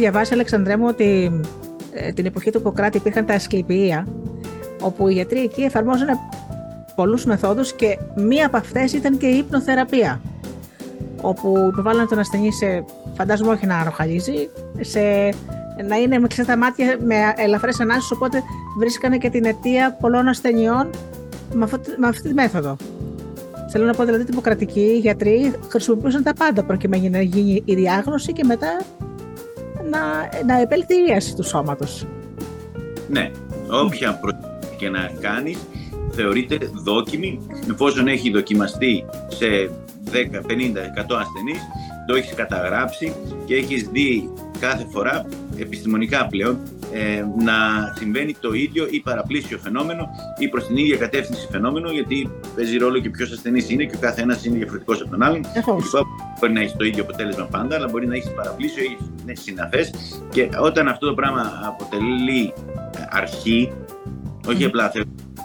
διαβάσει, Αλεξανδρέ μου, ότι ε, την εποχή του Ιπποκράτη υπήρχαν τα ασκληπία, όπου οι γιατροί εκεί εφαρμόζουν πολλούς μεθόδους και μία από αυτές ήταν και η υπνοθεραπεία, όπου υποβάλλανε τον ασθενή σε, φαντάζομαι όχι να ροχαλίζει, σε, να είναι με ξένα μάτια, με ελαφρές ανάσεις, οπότε βρίσκανε και την αιτία πολλών ασθενειών με αυτή, με αυτή τη μέθοδο. Θέλω να πω δηλαδή ότι οι υποκρατικοί γιατροί χρησιμοποιούσαν τα πάντα προκειμένου να γίνει η διάγνωση και μετά να, να επέλθει η ίαση του σώματος. Ναι, όποια προτείνει και να κάνεις θεωρείται δόκιμη εφόσον έχει δοκιμαστεί σε 10, 50, 100 ασθενείς το έχεις καταγράψει και έχεις δει κάθε φορά επιστημονικά πλέον ε, να συμβαίνει το ίδιο ή παραπλήσιο φαινόμενο ή προς την ίδια κατεύθυνση φαινόμενο γιατί παίζει ρόλο και ποιος ασθενής είναι και ο κάθε ένα είναι διαφορετικός από τον άλλον. Μπορεί να έχεις το ίδιο αποτέλεσμα πάντα, αλλά μπορεί να έχεις παραπλήσιο ή είναι συναφές. Και όταν αυτό το πράγμα αποτελεί αρχή, όχι απλά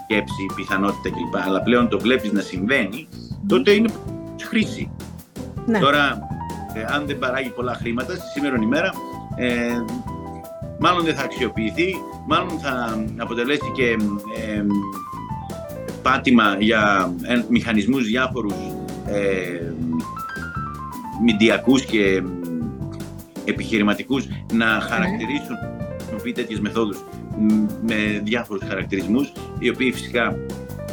σκέψη, πιθανότητα κλπ. Αλλά πλέον το βλέπεις να συμβαίνει, τότε είναι χρήση. Ναι. Τώρα, ε, αν δεν παράγει πολλά χρήματα, στη σήμερα ημέρα, ε, μάλλον δεν θα αξιοποιηθεί, μάλλον θα αποτελέσει και ε, πάτημα για ε, μηχανισμούς διάφορους ε, μηντιακούς και επιχειρηματικούς να ναι. χαρακτηρίσουν χρησιμοποιεί τέτοιες μεθόδους με διάφορους χαρακτηρισμούς, οι οποίοι φυσικά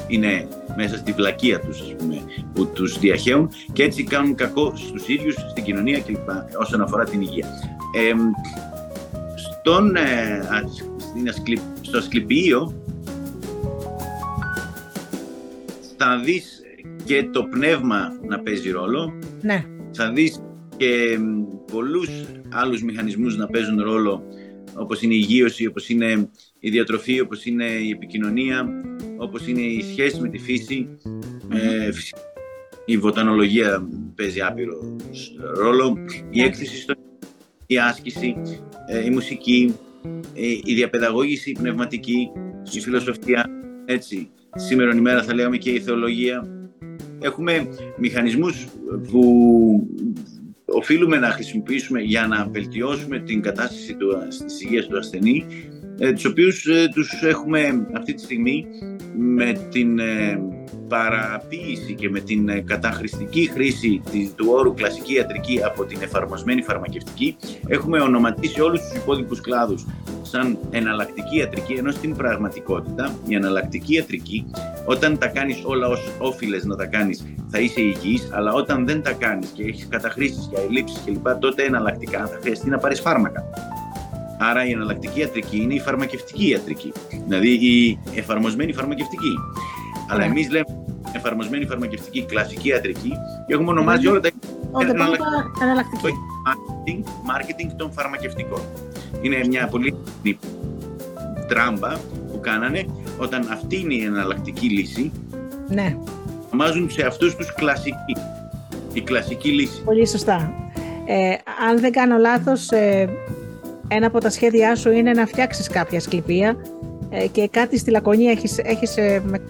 είναι μέσα στη βλακεία τους, πούμε, που τους διαχέουν και έτσι κάνουν κακό στους ίδιους, στην κοινωνία κλπ. όσον αφορά την υγεία. Ε, στον, ε, στο Ασκληπείο θα δεις και το πνεύμα να παίζει ρόλο. Ναι. Θα δεις και πολλούς άλλους μηχανισμούς να παίζουν ρόλο όπως είναι η υγείωση, όπως είναι η διατροφή, όπως είναι η επικοινωνία, όπως είναι η σχέση με τη φύση. Ε, η βοτανολογία παίζει άπειρο ρόλο. Η ναι. έκθεση στο η άσκηση, ε, η μουσική, ε, η διαπαιδαγώγηση, η πνευματική, η φιλοσοφία, έτσι. Σήμερα ημέρα θα λέγαμε και η θεολογία. Έχουμε μηχανισμούς που οφείλουμε να χρησιμοποιήσουμε για να βελτιώσουμε την κατάσταση του, της υγείας του ασθενή, ε, τους οποίους ε, τους έχουμε αυτή τη στιγμή με την ε, παραποίηση και με την ε, καταχρηστική χρήση του όρου κλασική ιατρική από την εφαρμοσμένη φαρμακευτική έχουμε ονοματίσει όλους τους υπόλοιπους κλάδους σαν εναλλακτική ιατρική ενώ στην πραγματικότητα η εναλλακτική ιατρική όταν τα κάνεις όλα ως όφιλες να τα κάνεις θα είσαι υγιής αλλά όταν δεν τα κάνεις και έχεις καταχρήσεις και ελλείψεις κλπ τότε εναλλακτικά θα χρειαστεί να πάρεις φάρμακα. Άρα η εναλλακτική ιατρική είναι η φαρμακευτική ιατρική, δηλαδή η εφαρμοσμένη φαρμακευτική. Αλλά ναι. εμείς λέμε εφαρμοσμένη φαρμακευτική κλασική ιατρική και έχουμε ονομάσει όλα τα εναλλακτική. Marketing, marketing των φαρμακευτικών. Είναι μια πολύ τράμπα που κάνανε όταν αυτή είναι η εναλλακτική λύση. Ναι. Ονομάζουν σε αυτούς τους κλασική. Η κλασική λύση. Πολύ σωστά. Ε, αν δεν κάνω λάθος, ε, ένα από τα σχέδιά σου είναι να φτιάξεις κάποια σκληπία ε, και κάτι στη Λακωνία έχεις, έχεις ε, με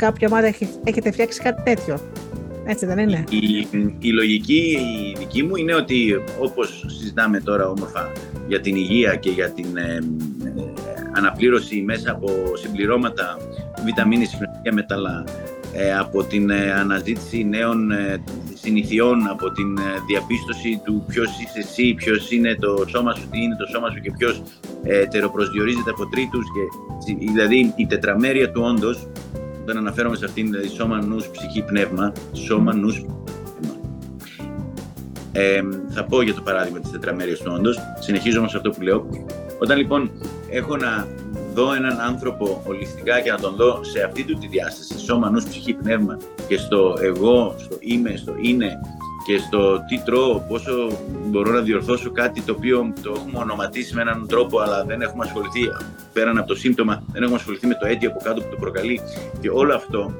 κάποια ομάδα έχετε φτιάξει κάτι τέτοιο. Έτσι δεν είναι; Η, η, λογική η δική μου είναι ότι όπως συζητάμε τώρα όμορφα για την υγεία και για την ε, αναπλήρωση μέσα από συμπληρώματα βιταμίνης, και μεταλλά, από την αναζήτηση νέων συνηθιών, από την διαπίστωση του ποιος είσαι εσύ, ποιος είναι το σώμα σου, τι είναι το σώμα σου και ποιος ε, τεροπροσδιορίζεται από τρίτους. Δηλαδή η τετραμέρεια του όντω όταν αναφέρομαι σε αυτήν, δηλαδή σώμα, νους, ψυχή, πνεύμα, σώμα, νους, πνεύμα. Ε, θα πω για το παράδειγμα της τετραμέρειας του όντως, συνεχίζω όμως αυτό που λέω. Όταν λοιπόν έχω να δω έναν άνθρωπο ολιστικά και να τον δω σε αυτή του τη διάσταση, σώμα, νους, ψυχή, πνεύμα και στο εγώ, στο είμαι, στο είναι και στο τι τρώω, πόσο μπορώ να διορθώσω κάτι το οποίο το έχουμε ονοματίσει με έναν τρόπο, αλλά δεν έχουμε ασχοληθεί πέραν από το σύμπτωμα, δεν έχουμε ασχοληθεί με το αίτιο από κάτω που το προκαλεί και όλο αυτό.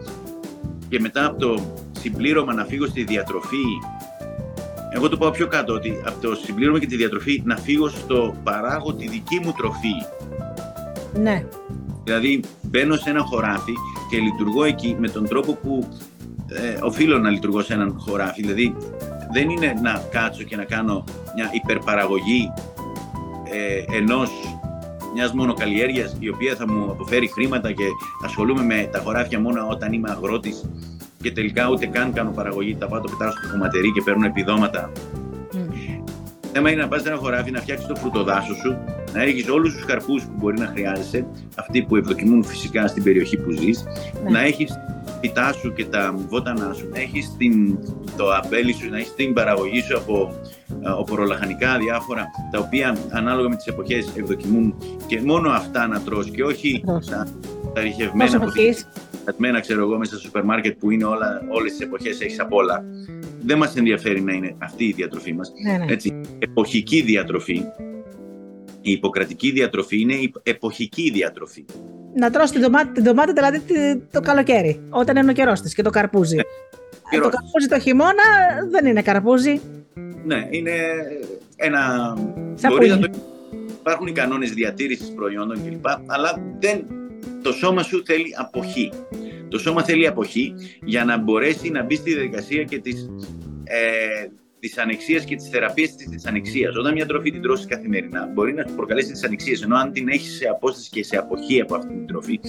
Και μετά από το συμπλήρωμα να φύγω στη διατροφή, εγώ το πάω πιο κάτω, ότι από το συμπλήρωμα και τη διατροφή να φύγω στο παράγω τη δική μου τροφή. Ναι. Δηλαδή μπαίνω σε ένα χωράφι και λειτουργώ εκεί με τον τρόπο που ε, οφείλω να λειτουργώ σε έναν χωράφι. Δηλαδή δεν είναι να κάτσω και να κάνω μια υπερπαραγωγή ε, ενός μιας μόνο καλλιέργεια η οποία θα μου αποφέρει χρήματα και ασχολούμαι με τα χωράφια μόνο όταν είμαι αγρότης και τελικά ούτε καν κάνω παραγωγή. Τα πάω το πετάω στο κομματερί και παίρνω επιδόματα. Mm. Θέμα είναι να πας σε ένα χωράφι, να φτιάξεις το φρουτοδάσο σου, να έχει όλους τους καρπούς που μπορεί να χρειάζεσαι, αυτοί που ευδοκιμούν φυσικά στην περιοχή που ζεις, ναι. να έχεις πιτά σου και τα βότανά σου, να έχεις το αμπέλι σου, να έχεις την παραγωγή σου από οπορολαχανικά διάφορα, τα οποία ανάλογα με τις εποχές ευδοκιμούν και μόνο αυτά να τρως και όχι τα, τα ρηχευμένα από ξέρω εγώ, μέσα στο σούπερ μάρκετ που είναι όλα, όλες τις εποχές, έχεις απ' όλα. Δεν μας ενδιαφέρει να είναι αυτή η διατροφή μας. Ναι, ναι. Έτσι, εποχική διατροφή, η υποκρατική διατροφή είναι η εποχική διατροφή. Να τρως την ντομάτα, την ντομάτα δηλαδή το καλοκαίρι, όταν είναι ο καιρός της και το καρπούζι. Ναι. Το καρπούζι το χειμώνα δεν είναι καρπούζι. Ναι, είναι ένα... Μπορεί να το... Υπάρχουν οι κανόνες διατήρησης προϊόντων κλπ. Αλλά δεν... το σώμα σου θέλει αποχή. Το σώμα θέλει αποχή για να μπορέσει να μπει στη διαδικασία και της, ε, της ανεξίας και της θεραπείας της δυσανεξίας. Όταν μια τροφή την τρώσει καθημερινά μπορεί να σου προκαλέσει δυσανεξίες, ενώ αν την έχεις σε απόσταση και σε αποχή από αυτή την τροφή,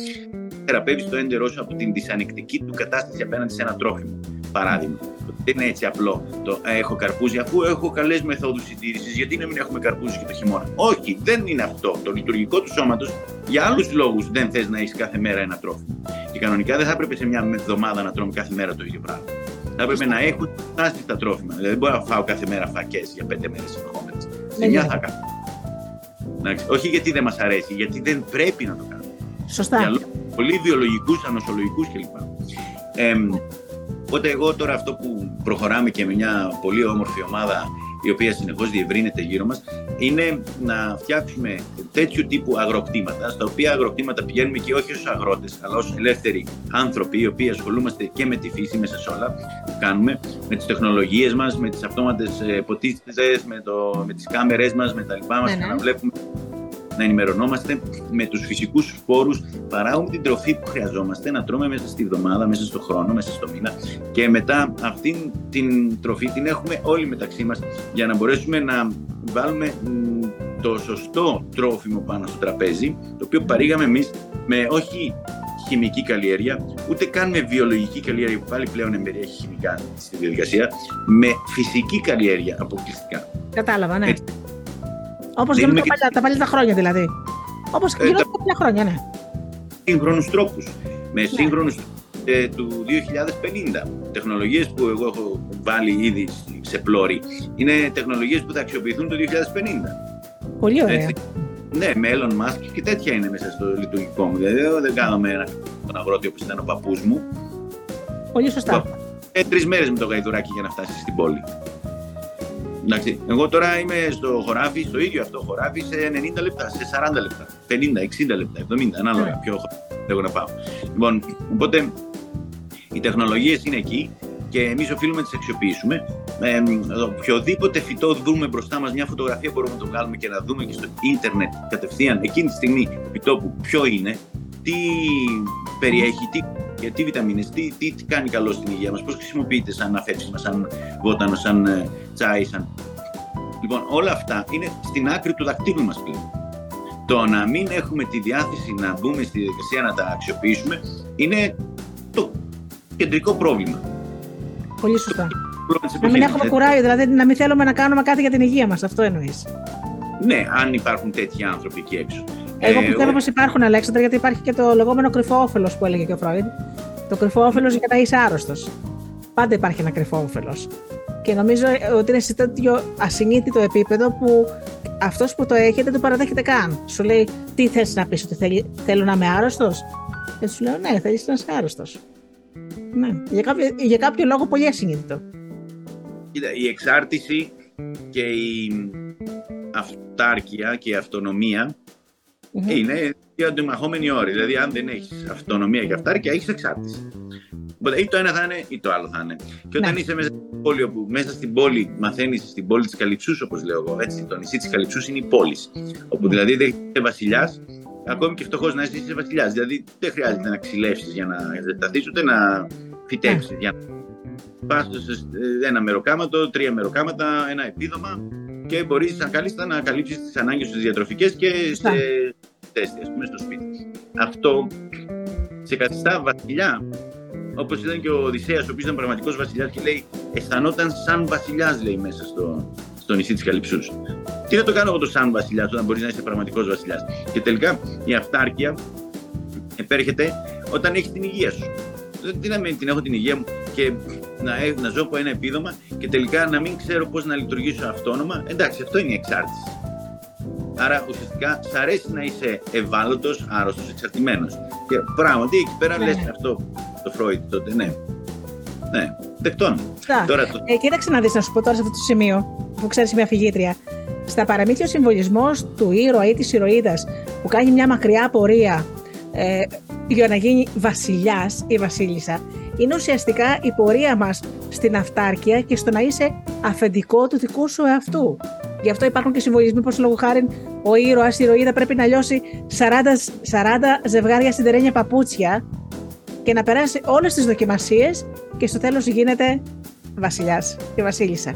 θεραπεύεις το έντερό σου από την δυσανεκτική του κατάσταση απέναντι σε ένα τρόφιμο. Παράδειγμα. Δεν είναι έτσι απλό το ε, έχω καρπούζι, αφού έχω καλές μεθόδους συντήρησης. Γιατί να μην έχουμε καρπούζι και το χειμώνα. Όχι, δεν είναι αυτό. Το λειτουργικό του σώματος για άλλους λόγους δεν θες να έχεις κάθε μέρα ένα τρόφιμο. Και κανονικά δεν θα έπρεπε σε μια εβδομάδα να τρώμε κάθε μέρα το ίδιο πράγμα. Θα έπρεπε να έχουν φτάσει τα τρόφιμα. Δηλαδή δεν μπορώ να φάω κάθε μέρα φακές για πέντε μέρες συνεχόμενε. Σε μια θα κάνω. Όχι γιατί δεν μας αρέσει, γιατί δεν πρέπει να το κάνουμε. Σωστά. Για πολύ βιολογικούς, ανοσολογικούς κλπ. Ε, Οπότε εγώ τώρα αυτό που προχωράμε και με μια πολύ όμορφη ομάδα η οποία συνεχώς διευρύνεται γύρω μας, είναι να φτιάξουμε τέτοιου τύπου αγροκτήματα, στα οποία αγροκτήματα πηγαίνουμε και όχι ως αγρότες, αλλά ως ελεύθεροι άνθρωποι, οι οποίοι ασχολούμαστε και με τη φύση μέσα σε όλα που κάνουμε, με τις τεχνολογίες μας, με τις αυτόματες ε, ποτίστες, με, το, με τις κάμερές μας, με τα λοιπά μας, ναι, ναι. να βλέπουμε να ενημερωνόμαστε με τους φυσικούς σπόρους, παράγουμε την τροφή που χρειαζόμαστε, να τρώμε μέσα στη βδομάδα, μέσα στο χρόνο, μέσα στο μήνα και μετά αυτήν την τροφή την έχουμε όλοι μεταξύ μας για να μπορέσουμε να βάλουμε το σωστό τρόφιμο πάνω στο τραπέζι, το οποίο παρήγαμε εμείς με όχι χημική καλλιέργεια, ούτε καν με βιολογική καλλιέργεια που πάλι πλέον εμπεριέχει χημικά στη διαδικασία, με φυσική καλλιέργεια αποκλειστικά. Κατάλαβα, ναι. Όπως γίνονται τα, τα παλιά τα χρόνια δηλαδή. Όπως ε, γίνονται τα παλιά χρόνια, ναι. Σύγχρονους τρόπους. Με ναι. σύγχρονους ε, του 2050. Τεχνολογίες που εγώ έχω βάλει ήδη σε πλώρη είναι τεχνολογίες που θα αξιοποιηθούν το 2050. Πολύ ωραία. Έτσι. Ναι, με Elon Musk και τέτοια είναι μέσα στο λειτουργικό μου. Δηλαδή, δεν κάναμε ένα τον αγρότη όπως ήταν ο παππούς μου. Πολύ σωστά. Ε, Τρεις μέρες με το γαϊδουράκι για να φτάσεις στην πόλη. Εντάξει, εγώ τώρα είμαι στο χωράφι, στο ίδιο αυτό χωράφι, σε 90 λεπτά, σε 40 λεπτά, 50, 60 λεπτά, 70, ανάλογα ναι. ποιο έχω να πάω. Λοιπόν, οπότε οι τεχνολογίες είναι εκεί και εμείς οφείλουμε να τις αξιοποιήσουμε. Ε, οποιοδήποτε φυτό δούμε μπροστά μας, μια φωτογραφία μπορούμε να το βγάλουμε και να δούμε και στο ίντερνετ κατευθείαν εκείνη τη στιγμή φυτό που ποιο είναι, τι περιέχει, τι, τι βιταμίνες, τι, τι, τι, κάνει καλό στην υγεία μας, πώς χρησιμοποιείται σαν αφέψιμα, σαν βότανο, σαν ε, τσάι, σαν... Λοιπόν, όλα αυτά είναι στην άκρη του δακτύλου μας πλέον. Το να μην έχουμε τη διάθεση να μπούμε στη διαδικασία να τα αξιοποιήσουμε είναι το κεντρικό πρόβλημα. Πολύ σωστά. Να μην έχουμε κουράγιο, δηλαδή να μην θέλουμε να κάνουμε κάτι για την υγεία μας, αυτό εννοείς. Ναι, αν υπάρχουν τέτοιοι άνθρωποι εκεί έξω. Εγώ ε, πιστεύω πως υπάρχουν, Αλέξανδρα, γιατί υπάρχει και το λεγόμενο κρυφό όφελο που έλεγε και ο Φρόιντ. Το κρυφό όφελο για να είσαι άρρωστος. Πάντα υπάρχει ένα κρυφό όφελο. Και νομίζω ότι είναι σε τέτοιο ασυνείδητο επίπεδο που αυτός που το έχει δεν το παραδέχεται καν. Σου λέει, Τι θες να πεις, Ότι θέλει, θέλω να είμαι άρρωστος; Και σου λέω, Ναι, θέλεις να είσαι άρρωστος. Ναι, για κάποιο, για κάποιο λόγο πολύ ασυνείδητο. Κοίτα, η εξάρτηση και η αυτάρκεια και η αυτονομία mm-hmm. είναι οι αντιμαχόμενοι όροι. Δηλαδή, αν δεν έχεις αυτονομία και αυτάρκεια, έχεις εξάρτηση. Οπότε, ή το ένα θα είναι, ή το άλλο θα είναι. Και όταν ναι. είσαι μέσα στην πόλη, όπου μέσα στην πόλη μαθαίνεις στην πόλη της Καλυψούς, όπως λέω εγώ, έτσι, το νησί της Καλυψούς είναι η πόλη. Όπου δηλαδή δεν είσαι βασιλιάς, ακόμη και φτωχός να είσαι, είσαι βασιλιάς. Δηλαδή, δεν χρειάζεται να ξυλεύσει για να ζεσταθεί, ούτε να φυτέψεις. Ναι. Για να πα σε ένα μεροκάματο, τρία μεροκάματα, ένα επίδομα και μπορείς κάλλιστα να καλύψεις τις ανάγκες τους διατροφικές και σε τέστη, ας πούμε, στο σπίτι. Αυτό σε καθιστά βασιλιά. Όπως ήταν και ο Οδυσσέας, ο οποίος ήταν πραγματικός βασιλιάς και λέει: Αισθανόταν σαν βασιλιάς, λέει μέσα στο, στο νησί της Καλυψούς. Τι να το κάνω εγώ το σαν βασιλιά, όταν μπορεί να είσαι πραγματικός βασιλιάς. Και τελικά η αυτάρκεια επέρχεται όταν έχεις την υγεία σου. Τι να μην την έχω την υγεία μου και να, να ζω από ένα επίδομα και τελικά να μην ξέρω πώς να λειτουργήσω αυτόνομα. Εντάξει, αυτό είναι η εξάρτηση. Άρα ουσιαστικά σ' αρέσει να είσαι ευάλωτος, άρρωστος, εξαρτημένος. Και πράγματι εκεί πέρα ναι. λες αυτό το Φρόιτ τότε, ναι. Ναι, δεκτών. Τώρα το... ε, κοίταξε να δεις να σου πω τώρα σε αυτό το σημείο που ξέρεις μια φυγήτρια. Στα παραμύθια ο συμβολισμός του ήρωα ή της ηρωίδας που κάνει μια μακριά πορεία ε, για να γίνει βασιλιάς ή βασίλισσα, είναι ουσιαστικά η πορεία μας στην αυτάρκεια και στο να είσαι αφεντικό του δικού σου εαυτού. Γι' αυτό υπάρχουν και συμβολισμοί πως λόγω χάρη ο ήρωας, η ηρωίδα πρέπει να λιώσει 40, 40 ζευγάρια σιδερένια παπούτσια και να περάσει όλες τις δοκιμασίες και στο τέλος γίνεται βασιλιάς και βασίλισσα.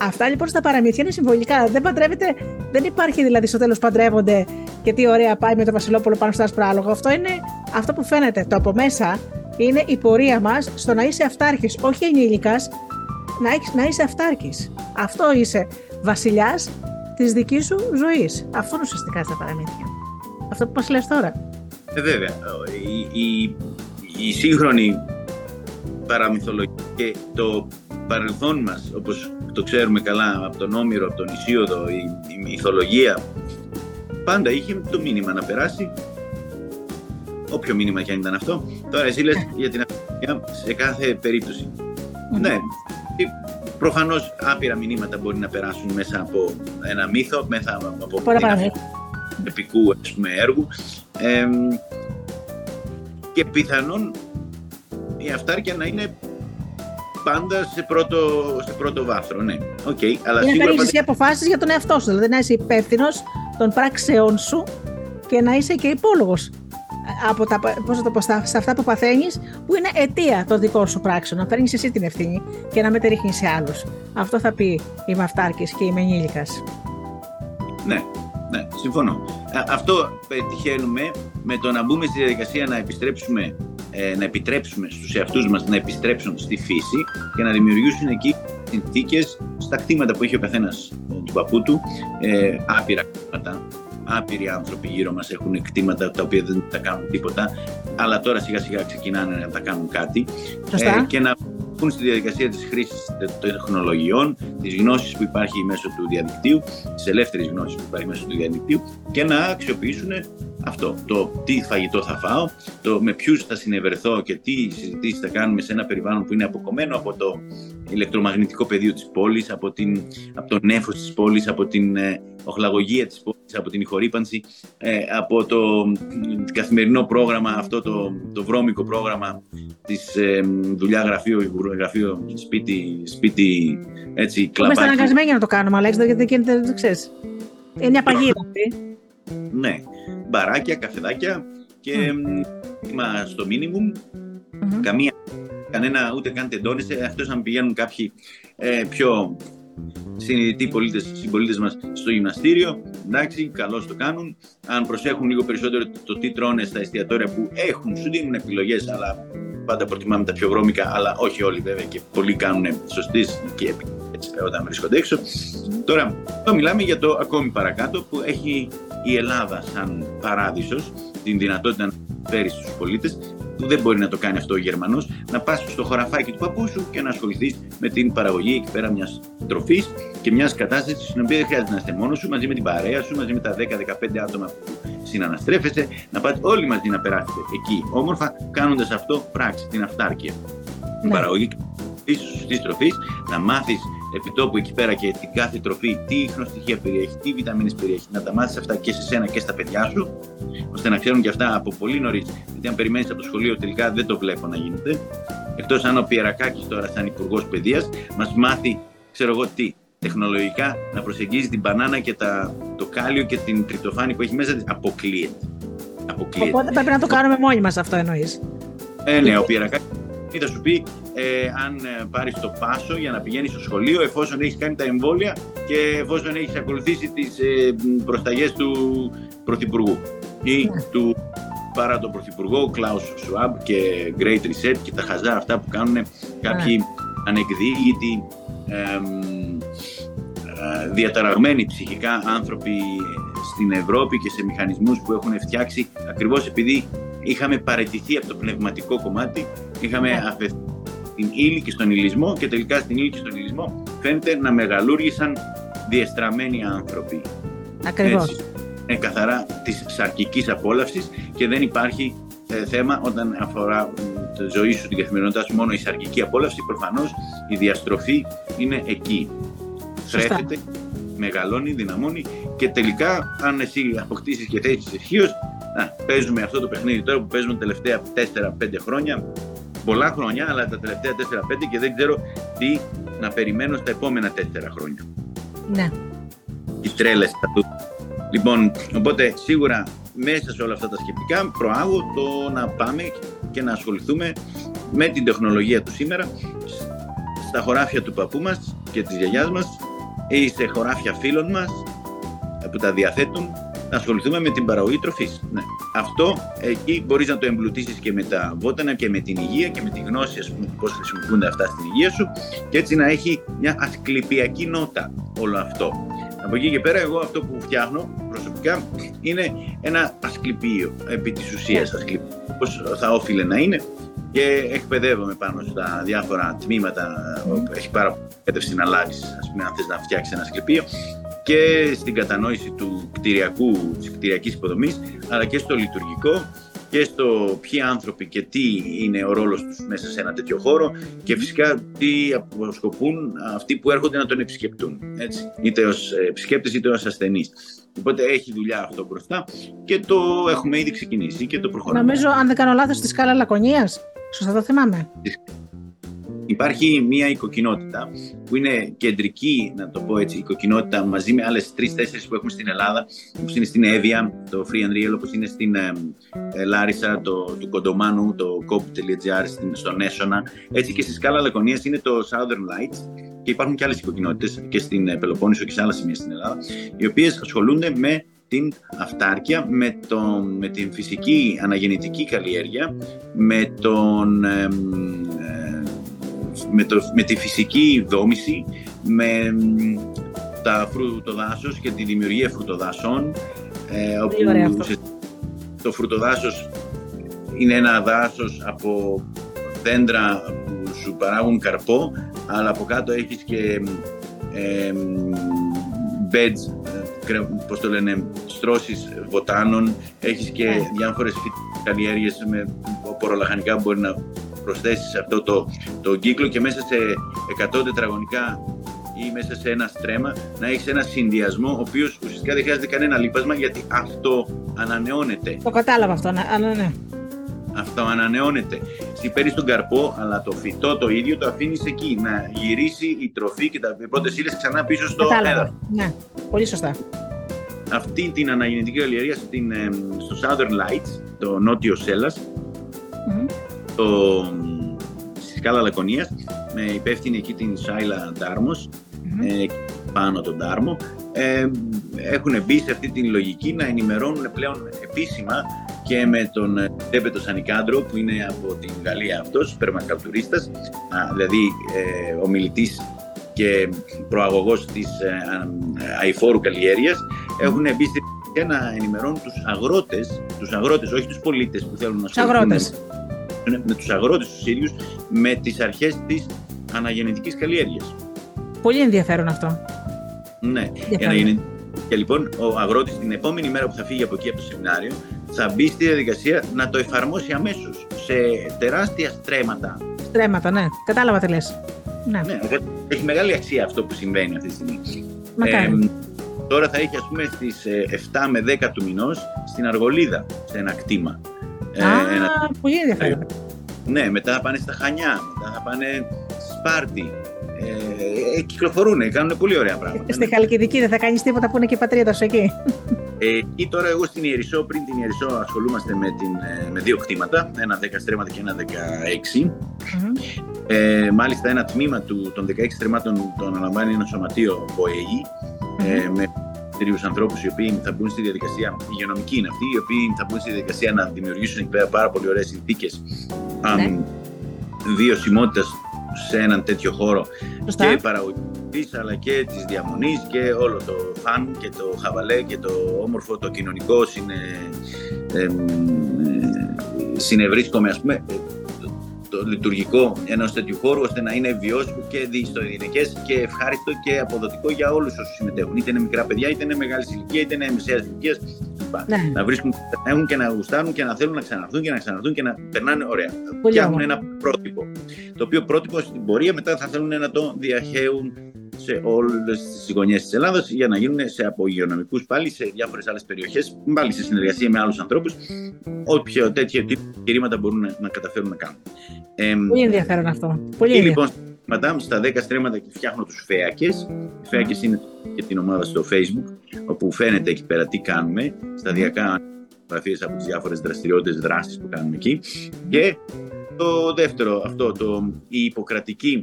Αυτά λοιπόν στα παραμύθια είναι συμβολικά. Δεν παντρεύεται, δεν υπάρχει δηλαδή στο τέλος παντρεύονται και τι ωραία πάει με το Βασιλόπουλο πάνω στο άσπρο άλογο. Αυτό είναι αυτό που φαίνεται. Το από μέσα είναι η πορεία μας στο να είσαι αυτάρχης, όχι ενήλικας, να, να είσαι αυτάρχης. Αυτό είσαι βασιλιάς της δικής σου ζωής. Αυτό είναι ουσιαστικά στα παραμύθια. Αυτό που μας λες τώρα. Ε, βέβαια. Η, η, η σύγχρονη παραμυθολογία και το παρελθόν μας, όπως το ξέρουμε καλά από τον Όμηρο, από τον Ισίωδο, η, η μυθολογία, πάντα είχε το μήνυμα να περάσει, όποιο μήνυμα και αν ήταν αυτό. Τώρα εσύ λες για την αφήνεια σε κάθε περίπτωση. Ναι, προφανώς άπειρα μηνύματα μπορεί να περάσουν μέσα από ένα μύθο, μέσα από ένα επικού ας πούμε, έργου. και πιθανόν η αυτάρκεια να είναι πάντα σε πρώτο, σε πρώτο βάθρο, ναι. Okay, αλλά είναι να παίρνει αποφάσεις για τον εαυτό σου. Δηλαδή να είσαι υπεύθυνος των πράξεών σου και να είσαι και υπόλογος από τα, πώς το πω, σε αυτά που παθαίνεις, που είναι αιτία των δικών σου πράξεων. Να παίρνει εσύ την ευθύνη και να μετερρύχνει σε άλλους. Αυτό θα πει είμαι αυτάρκη και είμαι ενήλικα. Ναι, ναι, συμφωνώ. Αυτό πετυχαίνουμε με το να μπούμε στη διαδικασία να επιστρέψουμε ε, να επιτρέψουμε στους εαυτούς μας να επιστρέψουν στη φύση και να δημιουργήσουν εκεί συνθήκες στα κτήματα που έχει ο καθένας ε, του παππού του, ε, άπειρα κτήματα, άπειροι άνθρωποι γύρω μας έχουν κτήματα τα οποία δεν τα κάνουν τίποτα, αλλά τώρα σιγά σιγά ξεκινάνε να τα κάνουν κάτι. Ε, και να μπουν στη διαδικασία της χρήσης των τεχνολογιών, της γνώσης που υπάρχει μέσω του διαδικτύου, της ελεύθερης γνώσης που υπάρχει μέσω του διαδικτύου και να αξιοποιήσουν αυτό. Το τι φαγητό θα φάω, το με ποιους θα συνευρεθώ και τι συζητήσεις θα κάνουμε σε ένα περιβάλλον που είναι αποκομμένο από το ηλεκτρομαγνητικό πεδίο της πόλης, από, την, από το νέφος της πόλης, από την ε, οχλαγωγία της πόλης, από την ηχορύπανση, ε, από το καθημερινό πρόγραμμα, αυτό το, το βρώμικο πρόγραμμα της ε, δουλειά γραφείο, γραφείο, σπίτι, σπίτι έτσι, κλαμπάκι. Είμαστε αναγκασμένοι να το κάνουμε, Αλέξη, γιατί δεν το ξέρεις. Είναι μια παγίδα Ναι μπαράκια, καφεδάκια και mm. στο minimum. Καμία, κανένα ούτε καν τεντώνεσαι, εκτός αν πηγαίνουν κάποιοι ε, πιο συνειδητοί πολίτες, συμπολίτες μας στο γυμναστήριο, εντάξει, καλώς το κάνουν. Αν προσέχουν λίγο περισσότερο το τι τρώνε στα εστιατόρια που έχουν, σου δίνουν επιλογές, αλλά πάντα προτιμάμε τα πιο βρώμικα, αλλά όχι όλοι βέβαια και πολλοί κάνουν σωστές και έτσι όταν βρίσκονται έξω. Τώρα, εδώ μιλάμε για το ακόμη παρακάτω που έχει η Ελλάδα σαν παράδεισος την δυνατότητα να φέρεις στους πολίτες που δεν μπορεί να το κάνει αυτό ο Γερμανός, να πας στο χωραφάκι του παππού σου και να ασχοληθείς με την παραγωγή εκεί πέρα μιας τροφής και μιας κατάστασης στην οποία δεν χρειάζεται να είστε μόνος σου, μαζί με την παρέα σου, μαζί με τα 10-15 άτομα που συναναστρέφεσαι, να πάτε όλοι μαζί να περάσετε εκεί όμορφα, κάνοντας αυτό πράξη, την αυτάρκεια. Ναι. Την παραγωγή της τροφής, να μάθεις επιτόπου εκεί πέρα και την κάθε τροφή τι ίχνοστοιχεία περιέχει, τι βιταμίνες περιέχει, να τα μάθεις αυτά και σε σένα και στα παιδιά σου, ώστε να ξέρουν και αυτά από πολύ νωρίς. Γιατί αν περιμένεις από το σχολείο, τελικά δεν το βλέπω να γίνεται. Εκτός αν ο Πιερακάκης τώρα, σαν υπουργός παιδείας, μας μάθει, ξέρω εγώ τι, τεχνολογικά να προσεγγίζει την μπανάνα και τα, το κάλιο και την τριπτοφάνη που έχει μέσα της. Αποκλείεται. Αποκλείεται. Οπότε πρέπει να το κάνουμε μόνοι μας αυτό εννοείς. Ε, ναι, ο Πιερακάκης ή θα σου πει ε, αν ε, πάρεις το πάσο για να πηγαίνεις στο σχολείο, εφόσον έχεις κάνει τα εμβόλια και εφόσον έχεις ακολουθήσει τις ε, προσταγές του Πρωθυπουργού ή ναι. του παρά τον Πρωθυπουργό, Κλάους Σουάμπ και Great Reset και τα χαζά αυτά που κάνουν κάποιοι ναι. ανεκδίγητοι, διαταραγμένοι ψυχικά άνθρωποι στην Ευρώπη και σε μηχανισμούς που έχουν φτιάξει ακριβώς επειδή είχαμε παραιτηθεί από το πνευματικό κομμάτι, είχαμε yeah. Ναι. στην ύλη και στον υλισμό και τελικά στην ύλη και στον υλισμό φαίνεται να μεγαλούργησαν διεστραμμένοι άνθρωποι. Ακριβώς. είναι καθαρά της σαρκικής απόλαυσης και δεν υπάρχει ε, θέμα όταν αφορά τη ζωή σου, την καθημερινότητά σου μόνο η σαρκική απόλαυση, προφανώς η διαστροφή είναι εκεί. Θρέφεται, μεγαλώνει, δυναμώνει και τελικά αν εσύ αποκτήσεις και θέσεις ισχύω, παίζουμε αυτό το παιχνίδι τώρα που παίζουμε τα τελευταία 4-5 χρόνια, πολλά χρόνια, αλλά τα τελευταία 4-5 και δεν ξέρω τι να περιμένω στα επόμενα 4 χρόνια. Ναι. Οι τρέλες του. Λοιπόν, οπότε σίγουρα μέσα σε όλα αυτά τα σκεπτικά προάγω το να πάμε και να ασχοληθούμε με την τεχνολογία του σήμερα στα χωράφια του παππού μας και της γιαγιάς μας ή σε χωράφια φίλων μας που τα διαθέτουν να ασχοληθούμε με την παραγωγή τροφής. Ναι. Αυτό εκεί μπορείς να το εμπλουτίσεις και με τα βότανα και με την υγεία και με τη γνώση ας πούμε πώς χρησιμοποιούνται αυτά στην υγεία σου και έτσι να έχει μια ασκληπιακή νότα όλο αυτό. Από εκεί και πέρα εγώ αυτό που φτιάχνω προσωπικά είναι ένα ασκληπείο επί της ουσίας ασκληπείο, πώς θα όφιλε να είναι και εκπαιδεύομαι πάνω στα διάφορα τμήματα. Έχει πάρα πολύ εκπαίδευση να αλλάξει, ας πούμε, αν θες να φτιάξεις ένα ασκληπείο και στην κατανόηση του κτηριακού, της κτηριακής υποδομής, αλλά και στο λειτουργικό και στο ποιοι άνθρωποι και τι είναι ο ρόλος τους μέσα σε ένα τέτοιο χώρο και φυσικά τι αποσκοπούν αυτοί που έρχονται να τον επισκεπτούν, έτσι, είτε ως επισκέπτες είτε ως ασθενείς. Οπότε έχει δουλειά αυτό μπροστά και το έχουμε ήδη ξεκινήσει και το προχωράμε. Νομίζω, αν δεν κάνω λάθος, στη σκάλα Λακωνίας. Σωστά το θυμάμαι. Υπάρχει μια οικοκοινότητα που είναι κεντρική, να το πω έτσι, οικοκοινότητα μαζί με άλλες τρει-τέσσερι που έχουμε στην Ελλάδα, όπως είναι στην Εύβοια, το Free and Real, όπως είναι στην ε, ε, Λάρισα, το, του Κοντομάνου, το cop.gr, στον Έσονα. Έτσι και στη σκάλα Λακωνίας είναι το Southern Lights και υπάρχουν και άλλες οικοκοινότητες και στην ε, Πελοπόννησο και σε άλλα σημεία στην Ελλάδα, οι οποίες ασχολούνται με την αυτάρκεια, με, το, με την φυσική αναγεννητική καλλιέργεια, με τον με, το, με τη φυσική δόμηση, με τα φρουτοδάσος και τη δημιουργία φρουτοδάσων. Ε, όπου το φρουτοδάσος είναι ένα δάσος από δέντρα που σου παράγουν καρπό, αλλά από κάτω έχεις και ε, beds, πώς το λένε, στρώσεις βοτάνων, έχεις και yeah. Ναι. διάφορες καλλιέργειες με πορολαχανικά που μπορεί να προσθέσεις αυτό το, το κύκλο και μέσα σε 100 τετραγωνικά ή μέσα σε ένα στρέμα να έχεις ένα συνδυασμό ο οποίος ουσιαστικά δεν χρειάζεται κανένα λίπασμα γιατί αυτό ανανεώνεται. Το κατάλαβα αυτό, αλλά ναι. Αυτό ανανεώνεται. Εσύ παίρνει τον καρπό, αλλά το φυτό το ίδιο το αφήνεις εκεί. Να γυρίσει η τροφή και τα πρώτε ύλε ξανά πίσω στο έδαφος. Ναι, πολύ σωστά. Αυτή την αναγεννητική καλλιεργία στο Southern Lights, το νότιο Σέλλας, στο, στη σκάλα Λακωνίας. Με υπεύθυνη εκεί την Σάιλα ε, πάνω τον Τάρμο ε, έχουν μπει σε αυτή τη λογική να ενημερώνουν πλέον επίσημα και με τον Τέπετο Σανικάντρο που είναι από την Γαλλία αυτός, περμακαλτουρίστας, δηλαδή ε, ομιλητής και προαγωγός της ε, αηφόρου καλλιέργειας, έχουν μπει και να ενημερώνουν τους αγρότες, τους αγρότες, όχι τους πολίτες που θέλουν να ασχοληθούν με τους αγρότες τους ίδιους, με τις αρχές της αναγεννητικής καλλιέργειας. Πολύ ενδιαφέρον αυτό. Ναι, ενδιαφέρον. και λοιπόν ο αγρότης την επόμενη μέρα που θα φύγει από εκεί από το σεμινάριο θα μπει στη διαδικασία να το εφαρμόσει αμέσως σε τεράστια στρέμματα. Στρέμματα, ναι. Κατάλαβα τι λες. Ναι. ναι. έχει μεγάλη αξία αυτό που συμβαίνει αυτή τη στιγμή. Μακάρι. τώρα θα έχει ας πούμε στις 7 ε, με 10 του μηνός στην Αργολίδα, σε ένα κτήμα. Ε, Α, ένα... πολύ ενδιαφέρον. Ναι, μετά θα πάνε στα Χανιά, μετά θα πάνε Σπάρτη. Ε, ε, κυκλοφορούν, κάνουν πολύ ωραία πράγματα. Στη ναι. Χαλκιδική δεν θα κάνεις τίποτα που είναι και η πατρίδα σου εκεί. Ε, ή τώρα εγώ στην Ιερισσό, πριν την Ιερισσό ασχολούμαστε με, την, ε, με δύο κτήματα, ένα 10 στρέμματα και ένα 16. Ε, μάλιστα ένα τμήμα του, των 16 στρεμμάτων το αναλαμβάνει ένα σωματείο ΠΟΕΗ ε, με τρίου ανθρώπους οι οποίοι θα μπουν στη διαδικασία, υγειονομική είναι αυτοί, οι οποίοι θα μπουν στη διαδικασία να δημιουργήσουν εκεί πέρα πάρα πολύ ωραίες συνθήκες ναι. βιωσιμότητας σε έναν τέτοιο χώρο Σωστά. και παραγωγής αλλά και της διαμονής και όλο το φαν και το χαβαλέ και το όμορφο το κοινωνικό συνε, ε, ε, συνευρίσκομαι ας πούμε το λειτουργικό ενός τέτοιου χώρου ώστε να είναι βιώσιμο και διιστοειδικέ και ευχάριστο και αποδοτικό για όλους όσους συμμετέχουν. Είτε είναι μικρά παιδιά, είτε είναι μεγάλης ηλικίας, είτε είναι μεσαίας ηλικίας. Ναι. Να βρίσκουν, να έχουν και να γουστάρουν και να θέλουν να ξαναρθούν και να ξαναρθούν και να περνάνε ωραία. Φτιάχνουν ένα πρότυπο. Το οποίο πρότυπο στην πορεία μετά θα θέλουν να το διαχέουν σε όλες τις γωνιές της Ελλάδα για να γίνουν σε απογειονομικούς πάλι σε διάφορες άλλες περιοχές, πάλι σε συνεργασία με άλλους ανθρώπους, όποια τέτοια επιχειρήματα μπορούν να, καταφέρουν να κάνουν. Ε, Πολύ ενδιαφέρον αυτό. Πολύ και λοιπόν, Ματάμ, στα 10 στρέμματα και φτιάχνω τους φέακες. Οι φέακες είναι και την ομάδα στο Facebook, όπου φαίνεται εκεί πέρα τι κάνουμε. Σταδιακά φωτογραφίε από τις διάφορες δραστηριότητες, δράσεις που κάνουμε εκεί. Και το δεύτερο, αυτό, το, η υποκρατική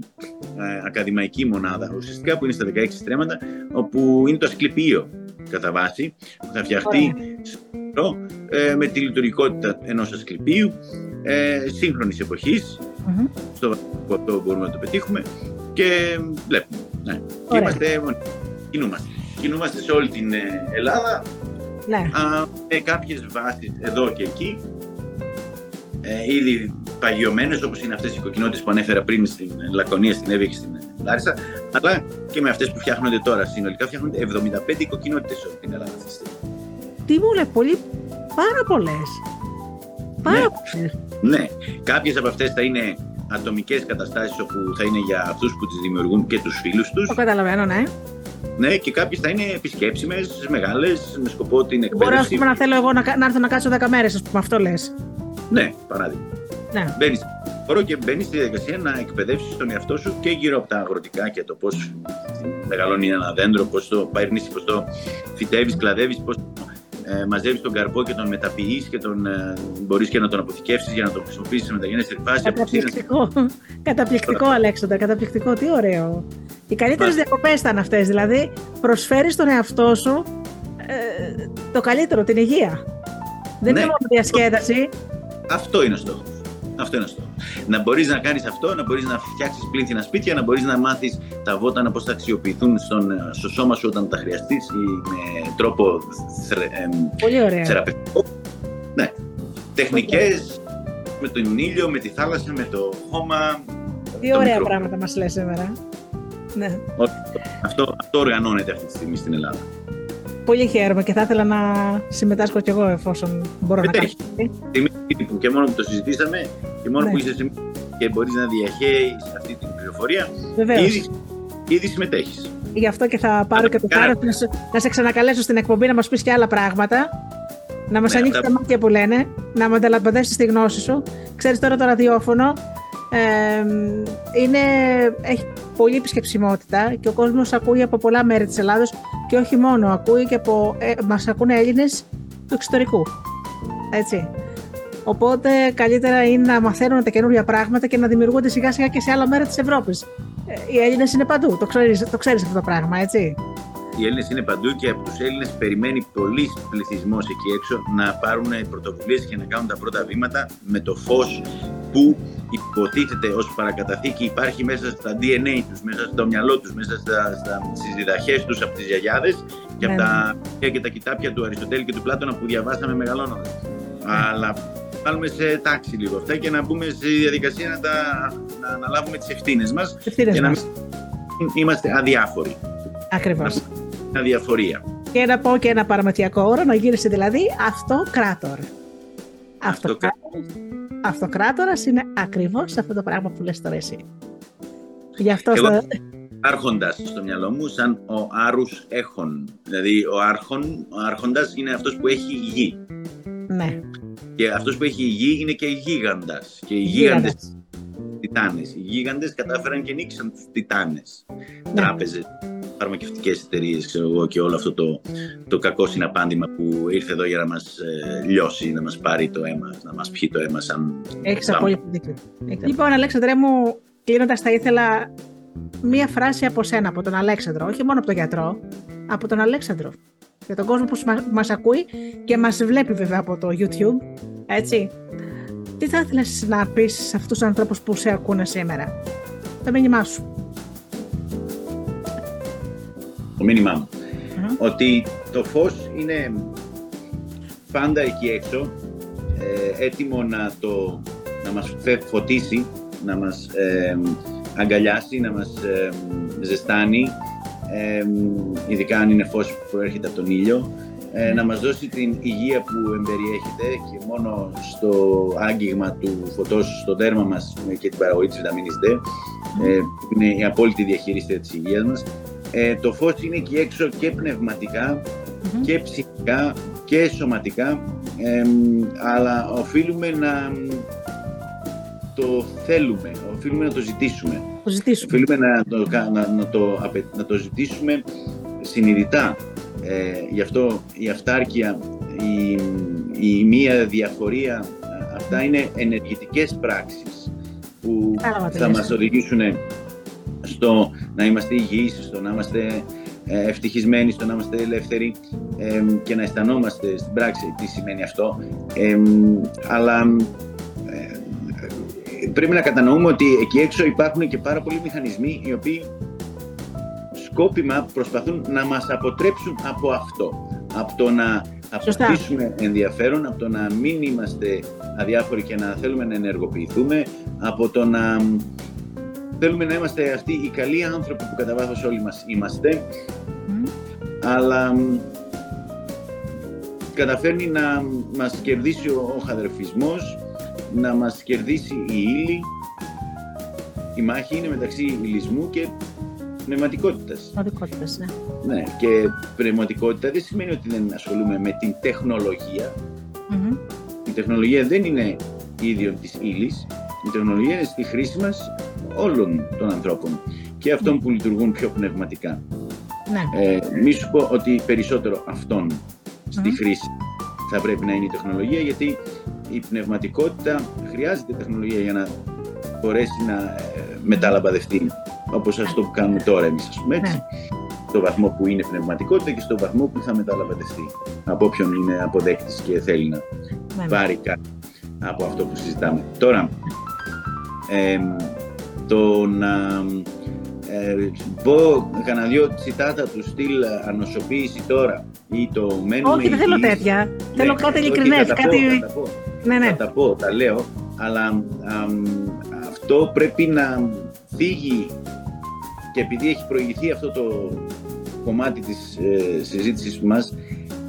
ε, ακαδημαϊκή μονάδα, ουσιαστικά που είναι στα 16 στρέμματα, όπου είναι το ασκληπείο κατά βάση, που θα φτιαχτεί ε, με τη λειτουργικότητα ενός ασκληπείου ε, σύγχρονης εποχής, mm-hmm. στο αυτό μπορούμε να το πετύχουμε και βλέπουμε. Ναι. Και είμαστε, κινούμαστε. Κινούμαστε σε όλη την ε, Ελλάδα, ναι. α, με κάποιες βάσεις εδώ και εκεί, ε, ήδη παγιωμένες όπως είναι αυτές οι οικοκοινότητε που ανέφερα πριν στην Λακωνία, στην Εύη και στην Λάρισα, αλλά και με αυτές που φτιάχνονται τώρα. Συνολικά φτιάχνονται 75 οικοκοινότητε σε όλη την Ελλάδα αυτή τη στιγμή. Τι μου λέει, πολύ, πάρα πολλές. Πάρα ναι. πολλές. Ναι, κάποιες από αυτές θα είναι ατομικές καταστάσεις όπου θα είναι για αυτούς που τις δημιουργούν και τους φίλους τους. Το καταλαβαίνω, ναι. Ναι, και κάποιες θα είναι επισκέψιμες, μεγάλες, με σκοπό την εκπαίδευση. Μπορώ να θέλω εγώ να, να έρθω να κάτσω 10 μέρες, ας πούμε, αυτό λες. Ναι, παράδειγμα. Ναι. Μπαίνεις χώρο και μπαίνεις στη διαδικασία να εκπαιδεύσεις τον εαυτό σου και γύρω από τα αγροτικά και το πώς μεγαλώνει ένα δέντρο, πώς το παίρνεις, πώς το φυτεύεις, κλαδεύεις, πώς ε, μαζεύεις τον καρπό και τον μεταποιείς και τον ε, μπορείς και να τον αποθηκεύσεις για να τον χρησιμοποιήσεις σε μεταγενέστερη φάση. Καταπληκτικό. καταπληκτικό, Αλέξανδρα, καταπληκτικό. Τι ωραίο. Οι καλύτερες διακοπές ήταν αυτές. Δηλαδή, προσφέρεις στον εαυτό σου ε, το καλύτερο, την υγεία. Δεν ναι. είναι μόνο διασκέδαση. Αυτό είναι ο στόχος. Αυτό είναι ο στόχος. Να μπορείς να κάνεις αυτό, να μπορείς να φτιάξεις πλήθυνα σπίτια, να μπορείς να μάθεις τα βότανα πώς θα αξιοποιηθούν στον, στο σώμα σου όταν τα χρειαστείς ή με τρόπο θεραπευτικό. Ναι. Τεχνικές, με τον ήλιο, με τη θάλασσα, με το χώμα. Τι ωραία πράγματα μας λες σήμερα. Ναι. Αυτό, αυτό οργανώνεται αυτή τη στιγμή στην Ελλάδα. Πολύ χαίρομαι και θα ήθελα να συμμετάσχω κι εγώ εφόσον μπορώ να κάνω. Που και μόνο που το συζητήσαμε και μόνο ναι. που είσαι και μπορείς να διαχέεις αυτή την πληροφορία, ήδη, ήδη συμμετέχεις. Γι' αυτό και θα πάρω και το θάρρος να, να σε ξανακαλέσω στην εκπομπή να μας πεις και άλλα πράγματα. Να μας ναι, ανοίξεις τα μάτια που λένε, να με ανταλαμπαδεύσει τη γνώση σου. Ξέρεις τώρα το ραδιόφωνο ε, είναι, έχει πολλή επισκεψιμότητα και ο κόσμος ακούει από πολλά μέρη της Ελλάδος και όχι μόνο, ακούει και από, ε, μας ακούνε Έλληνες του εξωτερικού. Έτσι. Οπότε καλύτερα είναι να μαθαίνουν τα καινούργια πράγματα και να δημιουργούνται σιγά σιγά και σε άλλα μέρη της Ευρώπης. Ε, οι Έλληνες είναι παντού, το ξέρεις, το ξέρεις αυτό το πράγμα, έτσι. Οι Έλληνες είναι παντού και από τους Έλληνες περιμένει πολύ πληθυσμός εκεί έξω να πάρουν πρωτοβουλίες και να κάνουν τα πρώτα βήματα με το φως που υποτίθεται ως παρακαταθήκη υπάρχει μέσα στα DNA τους, μέσα στο μυαλό τους, μέσα στα, στα, στις διδαχές τους από τις γιαγιάδες και από ναι. τα, και τα κοιτάπια του Αριστοτέλη και του Πλάτωνα που διαβάσαμε μεγαλώνοντας. Ναι. Αλλά βάλουμε σε τάξη λίγο αυτά και να μπούμε στη διαδικασία να, τα, να αναλάβουμε τις ευθύνες μας και να μην είμαστε αδιάφοροι. Ακριβώς. Αδιαφορία. Και να πω και ένα παραμετριακό όρο, να γύρισε δηλαδή αυτοκράτορ. Αυτοκράτορ αυτοκράτορας είναι ακριβώς αυτό το πράγμα που λες τώρα εσύ. Γι' αυτό Εγώ, θα... Άρχοντας στο μυαλό μου σαν ο άρους έχων. Δηλαδή ο, άρχον, ο άρχοντας είναι αυτός που έχει γη. Ναι. Και αυτός που έχει γη είναι και γίγαντας. Και οι γίγαντες τιτάνες. Οι γίγαντες κατάφεραν και νίξαν τους τιτάνες. Ναι. Τράπεζες. Φαρμακευτικές εταιρείες και όλο αυτό το, το κακό συναπάντημα που ήρθε εδώ για να μας ε, λιώσει, να μας πάρει το αίμα, να μας πιει το αίμα σαν... Έχεις απόλυτο δίκιο. Λοιπόν, Αλέξανδρέ μου, κλείνοντας θα ήθελα μία φράση από σένα, από τον Αλέξανδρο, όχι μόνο από τον γιατρό, από τον Αλέξανδρο. Για τον κόσμο που μας ακούει και μας βλέπει βέβαια από το YouTube, έτσι. Τι θα ήθελες να πεις σε αυτούς τους ανθρώπους που σε ακούνε σήμερα; Το μήνυμά σου. Το μήνυμά μου. Ότι το φως είναι πάντα εκεί έξω, ε, έτοιμο να, το, να μας φωτίσει, να μας ε, αγκαλιάσει, να μας ε, ζεστάνει, ειδικά αν είναι φως που προέρχεται από τον ήλιο, ε, να μας δώσει την υγεία που εμπεριέχεται και μόνο στο άγγιγμα του φωτός στο δέρμα μας και την παραγωγή της βιταμίνης D, ε, που είναι η απόλυτη διαχείριση της υγείας μας. Ε, το φως είναι εκεί έξω και πνευματικα και ψυχικά και σωματικά, αλλά οφείλουμε να το θέλουμε, οφείλουμε να το ζητήσουμε. Το ζητήσουμε. Οφείλουμε να το, να, να το, να το ζητήσουμε συνειδητά. Ε, γι' αυτό η αυτάρκεια, η, η μία διαφορία, αυτά είναι ενεργητικές πράξεις που θα μας οδηγήσουν στο να είμαστε υγιείς, στο να είμαστε ε, ευτυχισμένοι, στο να είμαστε ελεύθεροι ε, και να αισθανόμαστε στην πράξη τι σημαίνει αυτό. Ε, αλλά πρέπει να κατανοούμε ότι εκεί έξω υπάρχουν και πάρα πολλοί μηχανισμοί οι οποίοι σκόπιμα προσπαθούν να μας αποτρέψουν από αυτό. Από το να αποκτήσουμε ενδιαφέρον, από το να μην είμαστε αδιάφοροι και να θέλουμε να ενεργοποιηθούμε, από το να θέλουμε να είμαστε αυτοί οι καλοί άνθρωποι που κατά βάθος όλοι μας είμαστε, αλλά καταφέρνει να μας κερδίσει ο, ο χαδερφισμός, να μας κερδίσει η ύλη. Η μάχη είναι μεταξύ υλισμού και πνευματικότητας. Πνευματικότητας, ναι. Ναι, και πνευματικότητα δεν σημαίνει ότι δεν ασχολούμαι με την τεχνολογια Η τεχνολογία δεν είναι ίδιο της ύλης. Η τεχνολογία είναι στη χρήση μας όλων των ανθρώπων και αυτών που λειτουργούν πιο πνευματικά. Ναι. Ε, μη σου πω ότι περισσότερο αυτών στη χρήση θα πρέπει να είναι η τεχνολογία γιατί η πνευματικότητα χρειάζεται τεχνολογία για να μπορέσει να ε, μεταλαμπαδευτεί όπως αυτό που κάνουμε τώρα εμείς ας πούμε έτσι ναι. στο βαθμό που είναι πνευματικότητα και στο βαθμό που θα μεταλαμπαδευτεί από όποιον είναι αποδέκτης και θέλει να ναι. πάρει κάτι από αυτό που συζητάμε. Τώρα, ε, το να ε, πω κανένα δυο τσιτάτα του στυλ ανοσοποίηση τώρα ή το μένουμε Όχι, δεν θέλω τέτοια. Θέλω ναι, κάτι ειλικρινές, κάτι... Ναι, ναι. Θα τα πω, τα λέω, αλλά αυτό πρέπει να φύγει και επειδή έχει προηγηθεί αυτό το κομμάτι της ε, συζήτησης μας,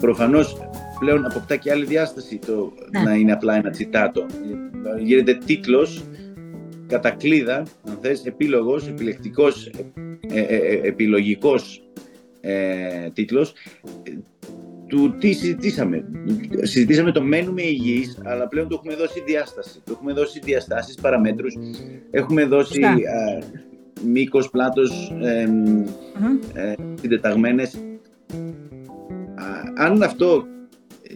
προφανώς πλέον αποκτά και άλλη διάσταση το ναι. να είναι απλά ένα τσιτάτο. Γίνεται τίτλος, κατακλίδα, αν θες, επίλογος, επιλεκτικός, ε, ε, ε επιλογικός ε, τίτλος, του τι συζητήσαμε; Συζητήσαμε το μένουμε υγιείς, αλλά πλέον το έχουμε δώσει διάσταση. Το έχουμε δώσει διαστάσεις, παραμέτρους. Έχουμε δώσει α, μήκος, πλάτος, ε, συντεταγμένες. αν αυτό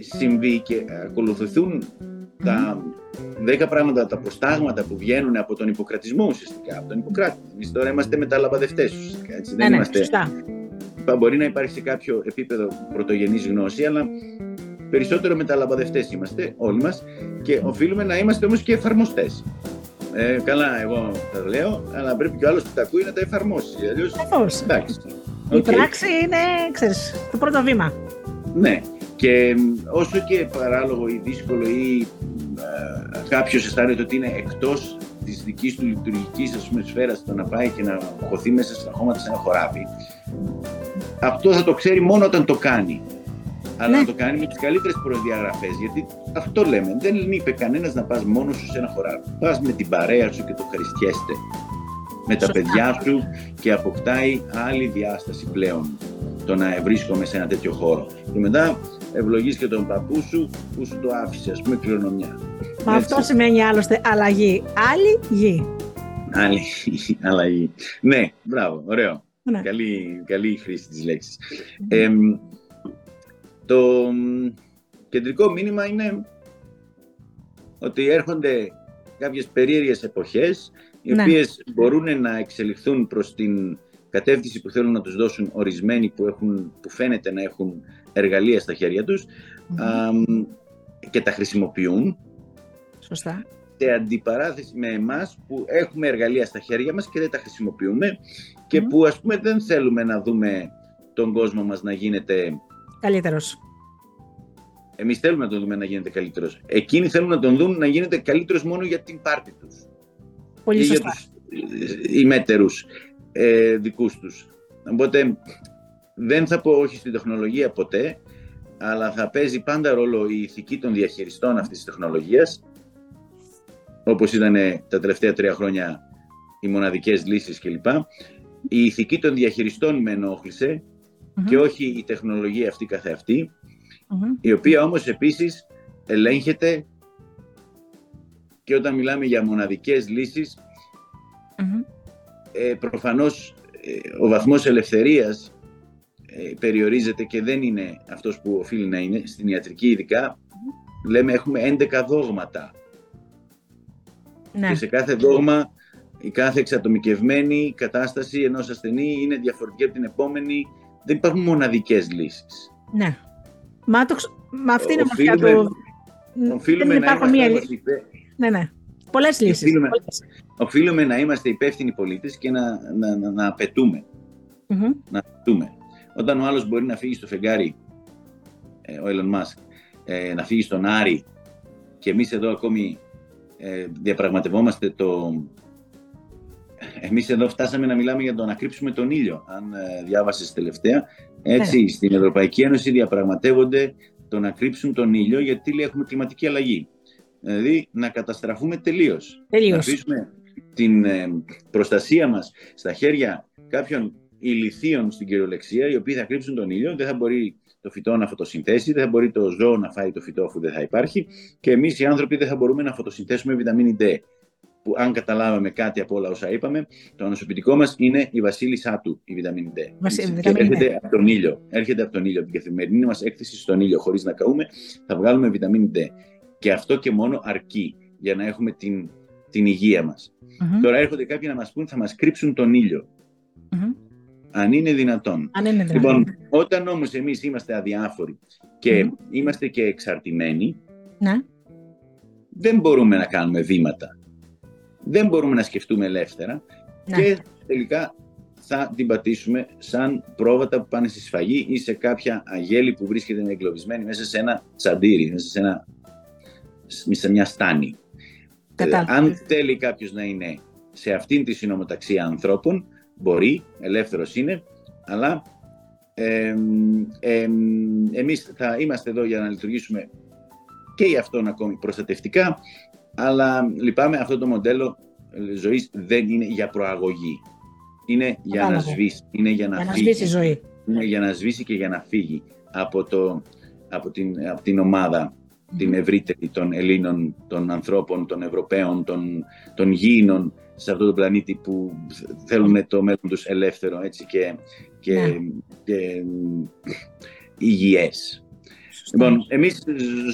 συμβεί και ακολουθηθούν τα δέκα πράγματα, τα προστάγματα που βγαίνουν από τον υποκρατισμό ουσιαστικά, από τον υποκράτη. Εμείς τώρα είμαστε μεταλαμπαδευτές ουσιαστικά. Έτσι. Ναι, Δεν ναι, είμαστε... σωστά μπορεί να υπάρχει σε κάποιο επίπεδο πρωτογενής γνώση, αλλά περισσότερο μεταλαμπαδευτές είμαστε όλοι μας και οφείλουμε να είμαστε όμως και εφαρμοστές. Ε, καλά, εγώ τα λέω, αλλά πρέπει και ο άλλος που τα ακούει να τα εφαρμόσει. Αλλιώς, εντάξει. Η πράξη είναι, ξέρεις, το πρώτο βήμα. Ναι, και όσο και παράλογο ή δύσκολο ή ε, κάποιος αισθάνεται ότι είναι εκτός της δικής του λειτουργικής σφαίρας το να πάει και να χωθεί μέσα στα χώματα σε ένα χωράφι, αυτό θα το ξέρει μόνο όταν το κάνει. Αλλά ναι. να το κάνει με τις καλύτερες προδιαγραφές. Γιατί αυτό λέμε. Δεν είπε κανένας να πας μόνος σου σε ένα χωράφι. Πας με την παρέα σου και το ευχαριστιέστε. Με τα παιδιά σου και αποκτάει άλλη διάσταση πλέον το να βρίσκομαι σε ένα τέτοιο χώρο. Και μετά ευλογείς και τον παππού σου που σου το άφησε, ας πούμε, κληρονομιά. Μα αυτό σημαίνει άλλωστε αλλαγή. Άλλη γη. Άλλη αλλαγή. Ναι, μπράβο, ωραίο. Ναι. Καλή, καλή χρήση της λέξης. Ε, το κεντρικό μήνυμα είναι ότι έρχονται κάποιες περίεργες εποχές οι ναι. οποίες μπορούν να εξελιχθούν προς την κατεύθυνση που θέλουν να τους δώσουν ορισμένοι που, έχουν, που φαίνεται να έχουν εργαλεία στα χέρια τους και τα χρησιμοποιούν. Σωστά. Σε αντιπαράθεση με εμάς που έχουμε εργαλεία στα χέρια μας και δεν τα χρησιμοποιούμε και που ας πούμε δεν θέλουμε να δούμε τον κόσμο μας να γίνεται... Καλύτερος. Εμείς θέλουμε να τον δούμε να γίνεται καλύτερος. Εκείνοι θέλουν να τον δουν να γίνεται καλύτερος μόνο για την πάρτη τους. Πολύ σωστά. Για τους ημέτερους ε, δικούς τους. Οπότε δεν θα πω όχι στην τεχνολογία ποτέ, αλλά θα παίζει πάντα ρόλο η ηθική των διαχειριστών αυτής της τεχνολογίας, όπως ήταν τα τελευταία τρία χρόνια οι μοναδικές λύσεις κλπ. Η ηθική των διαχειριστών με ενοχλησε και όχι η τεχνολογία αυτή καθεαυτή, η οποία όμως επίσης ελέγχεται και όταν μιλάμε για μοναδικές λύσεις, ε, προφανώς ε, ο βαθμός ελευθερίας ε, περιορίζεται και δεν είναι αυτός που οφείλει να είναι, στην ιατρική ειδικά, λέμε έχουμε 11 δόγματα. Ναι. Και σε κάθε δόγμα η κάθε εξατομικευμένη κατάσταση ενός ασθενή είναι διαφορετική από την επόμενη. Δεν υπάρχουν μοναδικές λύσεις. Ναι. Μα, το, μα αυτή είναι οφείλουμε, το... Οφείλουμε να είμαστε μία... Ναι, ναι. Πολλές λύσεις. Οφείλουμε, οφείλουμε να είμαστε υπεύθυνοι πολίτες και να, να, να, να απαιτούμε. Mm-hmm. Να απαιτούμε. Όταν ο άλλος μπορεί να φύγει στο φεγγάρι, ε, ο Elon Musk, ε, να φύγει στον Άρη και εμείς εδώ ακόμη ε, διαπραγματευόμαστε το... Εμείς εδώ φτάσαμε να μιλάμε για το να κρύψουμε τον ήλιο, αν ε, διάβασες τελευταία. Έτσι, ναι. στην Ευρωπαϊκή Ένωση διαπραγματεύονται το να κρύψουν τον ήλιο γιατί λέει έχουμε κλιματική αλλαγή. Δηλαδή να καταστραφούμε τελείως. τελείως. Να αφήσουμε την ε, προστασία μας στα χέρια κάποιων ηλιθίων στην κυριολεξία, οι οποίοι θα κρύψουν τον ήλιο, δεν θα μπορεί το φυτό να φωτοσυνθέσει, δεν θα μπορεί το ζώο να φάει το φυτό αφού δεν θα υπάρχει και εμείς οι άνθρωποι δεν θα μπορούμε να φωτοσυνθέσουμε βιταμίνη D που αν καταλάβαμε κάτι από όλα όσα είπαμε, το ανοσοποιητικό μας είναι η βασίλισσά του, η βιταμίνη D. Βασίλη, και έρχεται από τον ήλιο. Έρχεται από τον ήλιο. Από την καθημερινή μας έκθεση στον ήλιο, χωρίς να καούμε, θα βγάλουμε βιταμίνη D. Και αυτό και μόνο αρκεί για να έχουμε την, την υγεία μας. Τώρα έρχονται κάποιοι να μας πούν θα μας κρύψουν τον ήλιο. Αν είναι δυνατόν. Αν είναι δυνατόν. Λοιπόν, όταν όμως εμείς είμαστε αδιάφοροι και είμαστε και εξαρτημένοι, ναι. δεν μπορούμε να κάνουμε βήματα. Δεν μπορούμε να σκεφτούμε ελεύθερα ναι. και τελικά θα την πατήσουμε σαν πρόβατα που πάνε στη σφαγή ή σε κάποια αγέλη που βρίσκεται εγκλωβισμένη μέσα σε ένα τσαντήρι, μέσα σε, ένα, σε μια στάνη. αν θέλει κάποιος να είναι σε αυτήν τη συνομοταξία ανθρώπων, μπορεί, ελεύθερος είναι, αλλά ε, ε, εμείς θα είμαστε εδώ για να λειτουργήσουμε και για αυτόν ακόμη προστατευτικά, αλλά λυπάμαι αυτό το μοντέλο ζωής δεν είναι για προαγωγή. Είναι για να σβήσει, είναι για να, φύγει. σβήσει ζωή. Είναι για να σβήσει και για να φύγει από, το, από, την, από την ομάδα την ευρύτερη των Ελλήνων, των ανθρώπων, των Ευρωπαίων, των, των γήινων σε αυτό το πλανήτη που θέλουν το μέλλον τους ελεύθερο έτσι, και, και, ναι. και υγιές. Λοιπόν, εμείς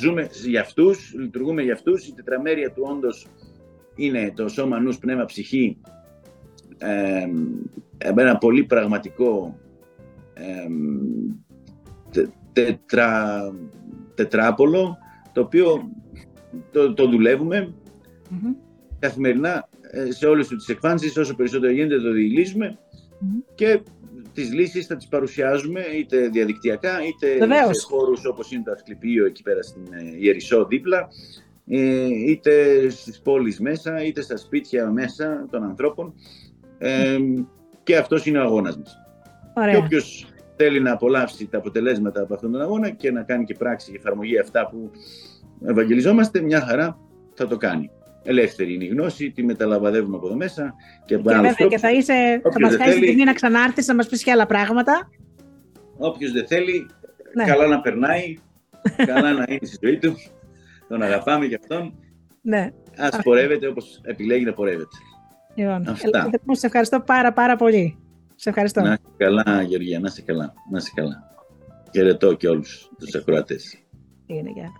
ζούμε για αυτούς, λειτουργούμε για αυτούς. Η τετραμέρεια του όντως είναι το σώμα, νους, πνεύμα, ψυχή. Ε, ένα πολύ πραγματικό ε, τετρα, τετράπολο το οποίο το, το δουλεύουμε καθημερινά ε, σε όλες τις εκφάνσεις, όσο περισσότερο γίνεται το διηλυσουμε και τις λύσεις θα τις παρουσιάζουμε είτε διαδικτυακά είτε Βεβαίως. σε χώρους όπως είναι το Ασκληπείο εκεί πέρα στην ε, Ιερισσό δίπλα ε, είτε στις πόλεις μέσα είτε στα σπίτια μέσα των ανθρώπων και αυτός είναι ο αγώνας μας. Ωραία. Και όποιος θέλει να απολαύσει τα αποτελέσματα από αυτόν τον αγώνα και να κάνει και πράξη και εφαρμογή αυτά που ευαγγελιζόμαστε, μια χαρά θα το κάνει. Ελεύθερη είναι η γνώση, τη μεταλαμβαδεύουμε από εδώ μέσα. Και, και βέβαια και θα, είσαι, θα μας κάνεις τιμή να ξανάρθεις να μας πεις και άλλα πράγματα. Όποιος δεν θέλει, ναι. καλά να περνάει, καλά να είναι στη ζωή του, τον αγαπάμε και αυτόν. Ναι. Ας Αυτό. πορεύεται όπως επιλέγει να πορεύεται. Λοιπόν, Αυτά. σε ευχαριστώ πάρα πάρα πολύ. Σε ευχαριστώ. Να είσαι καλά, Γεωργία, να είσαι καλά. Να είσαι καλά. Χαιρετώ και όλους τους ακροατές. Είναι, γεια.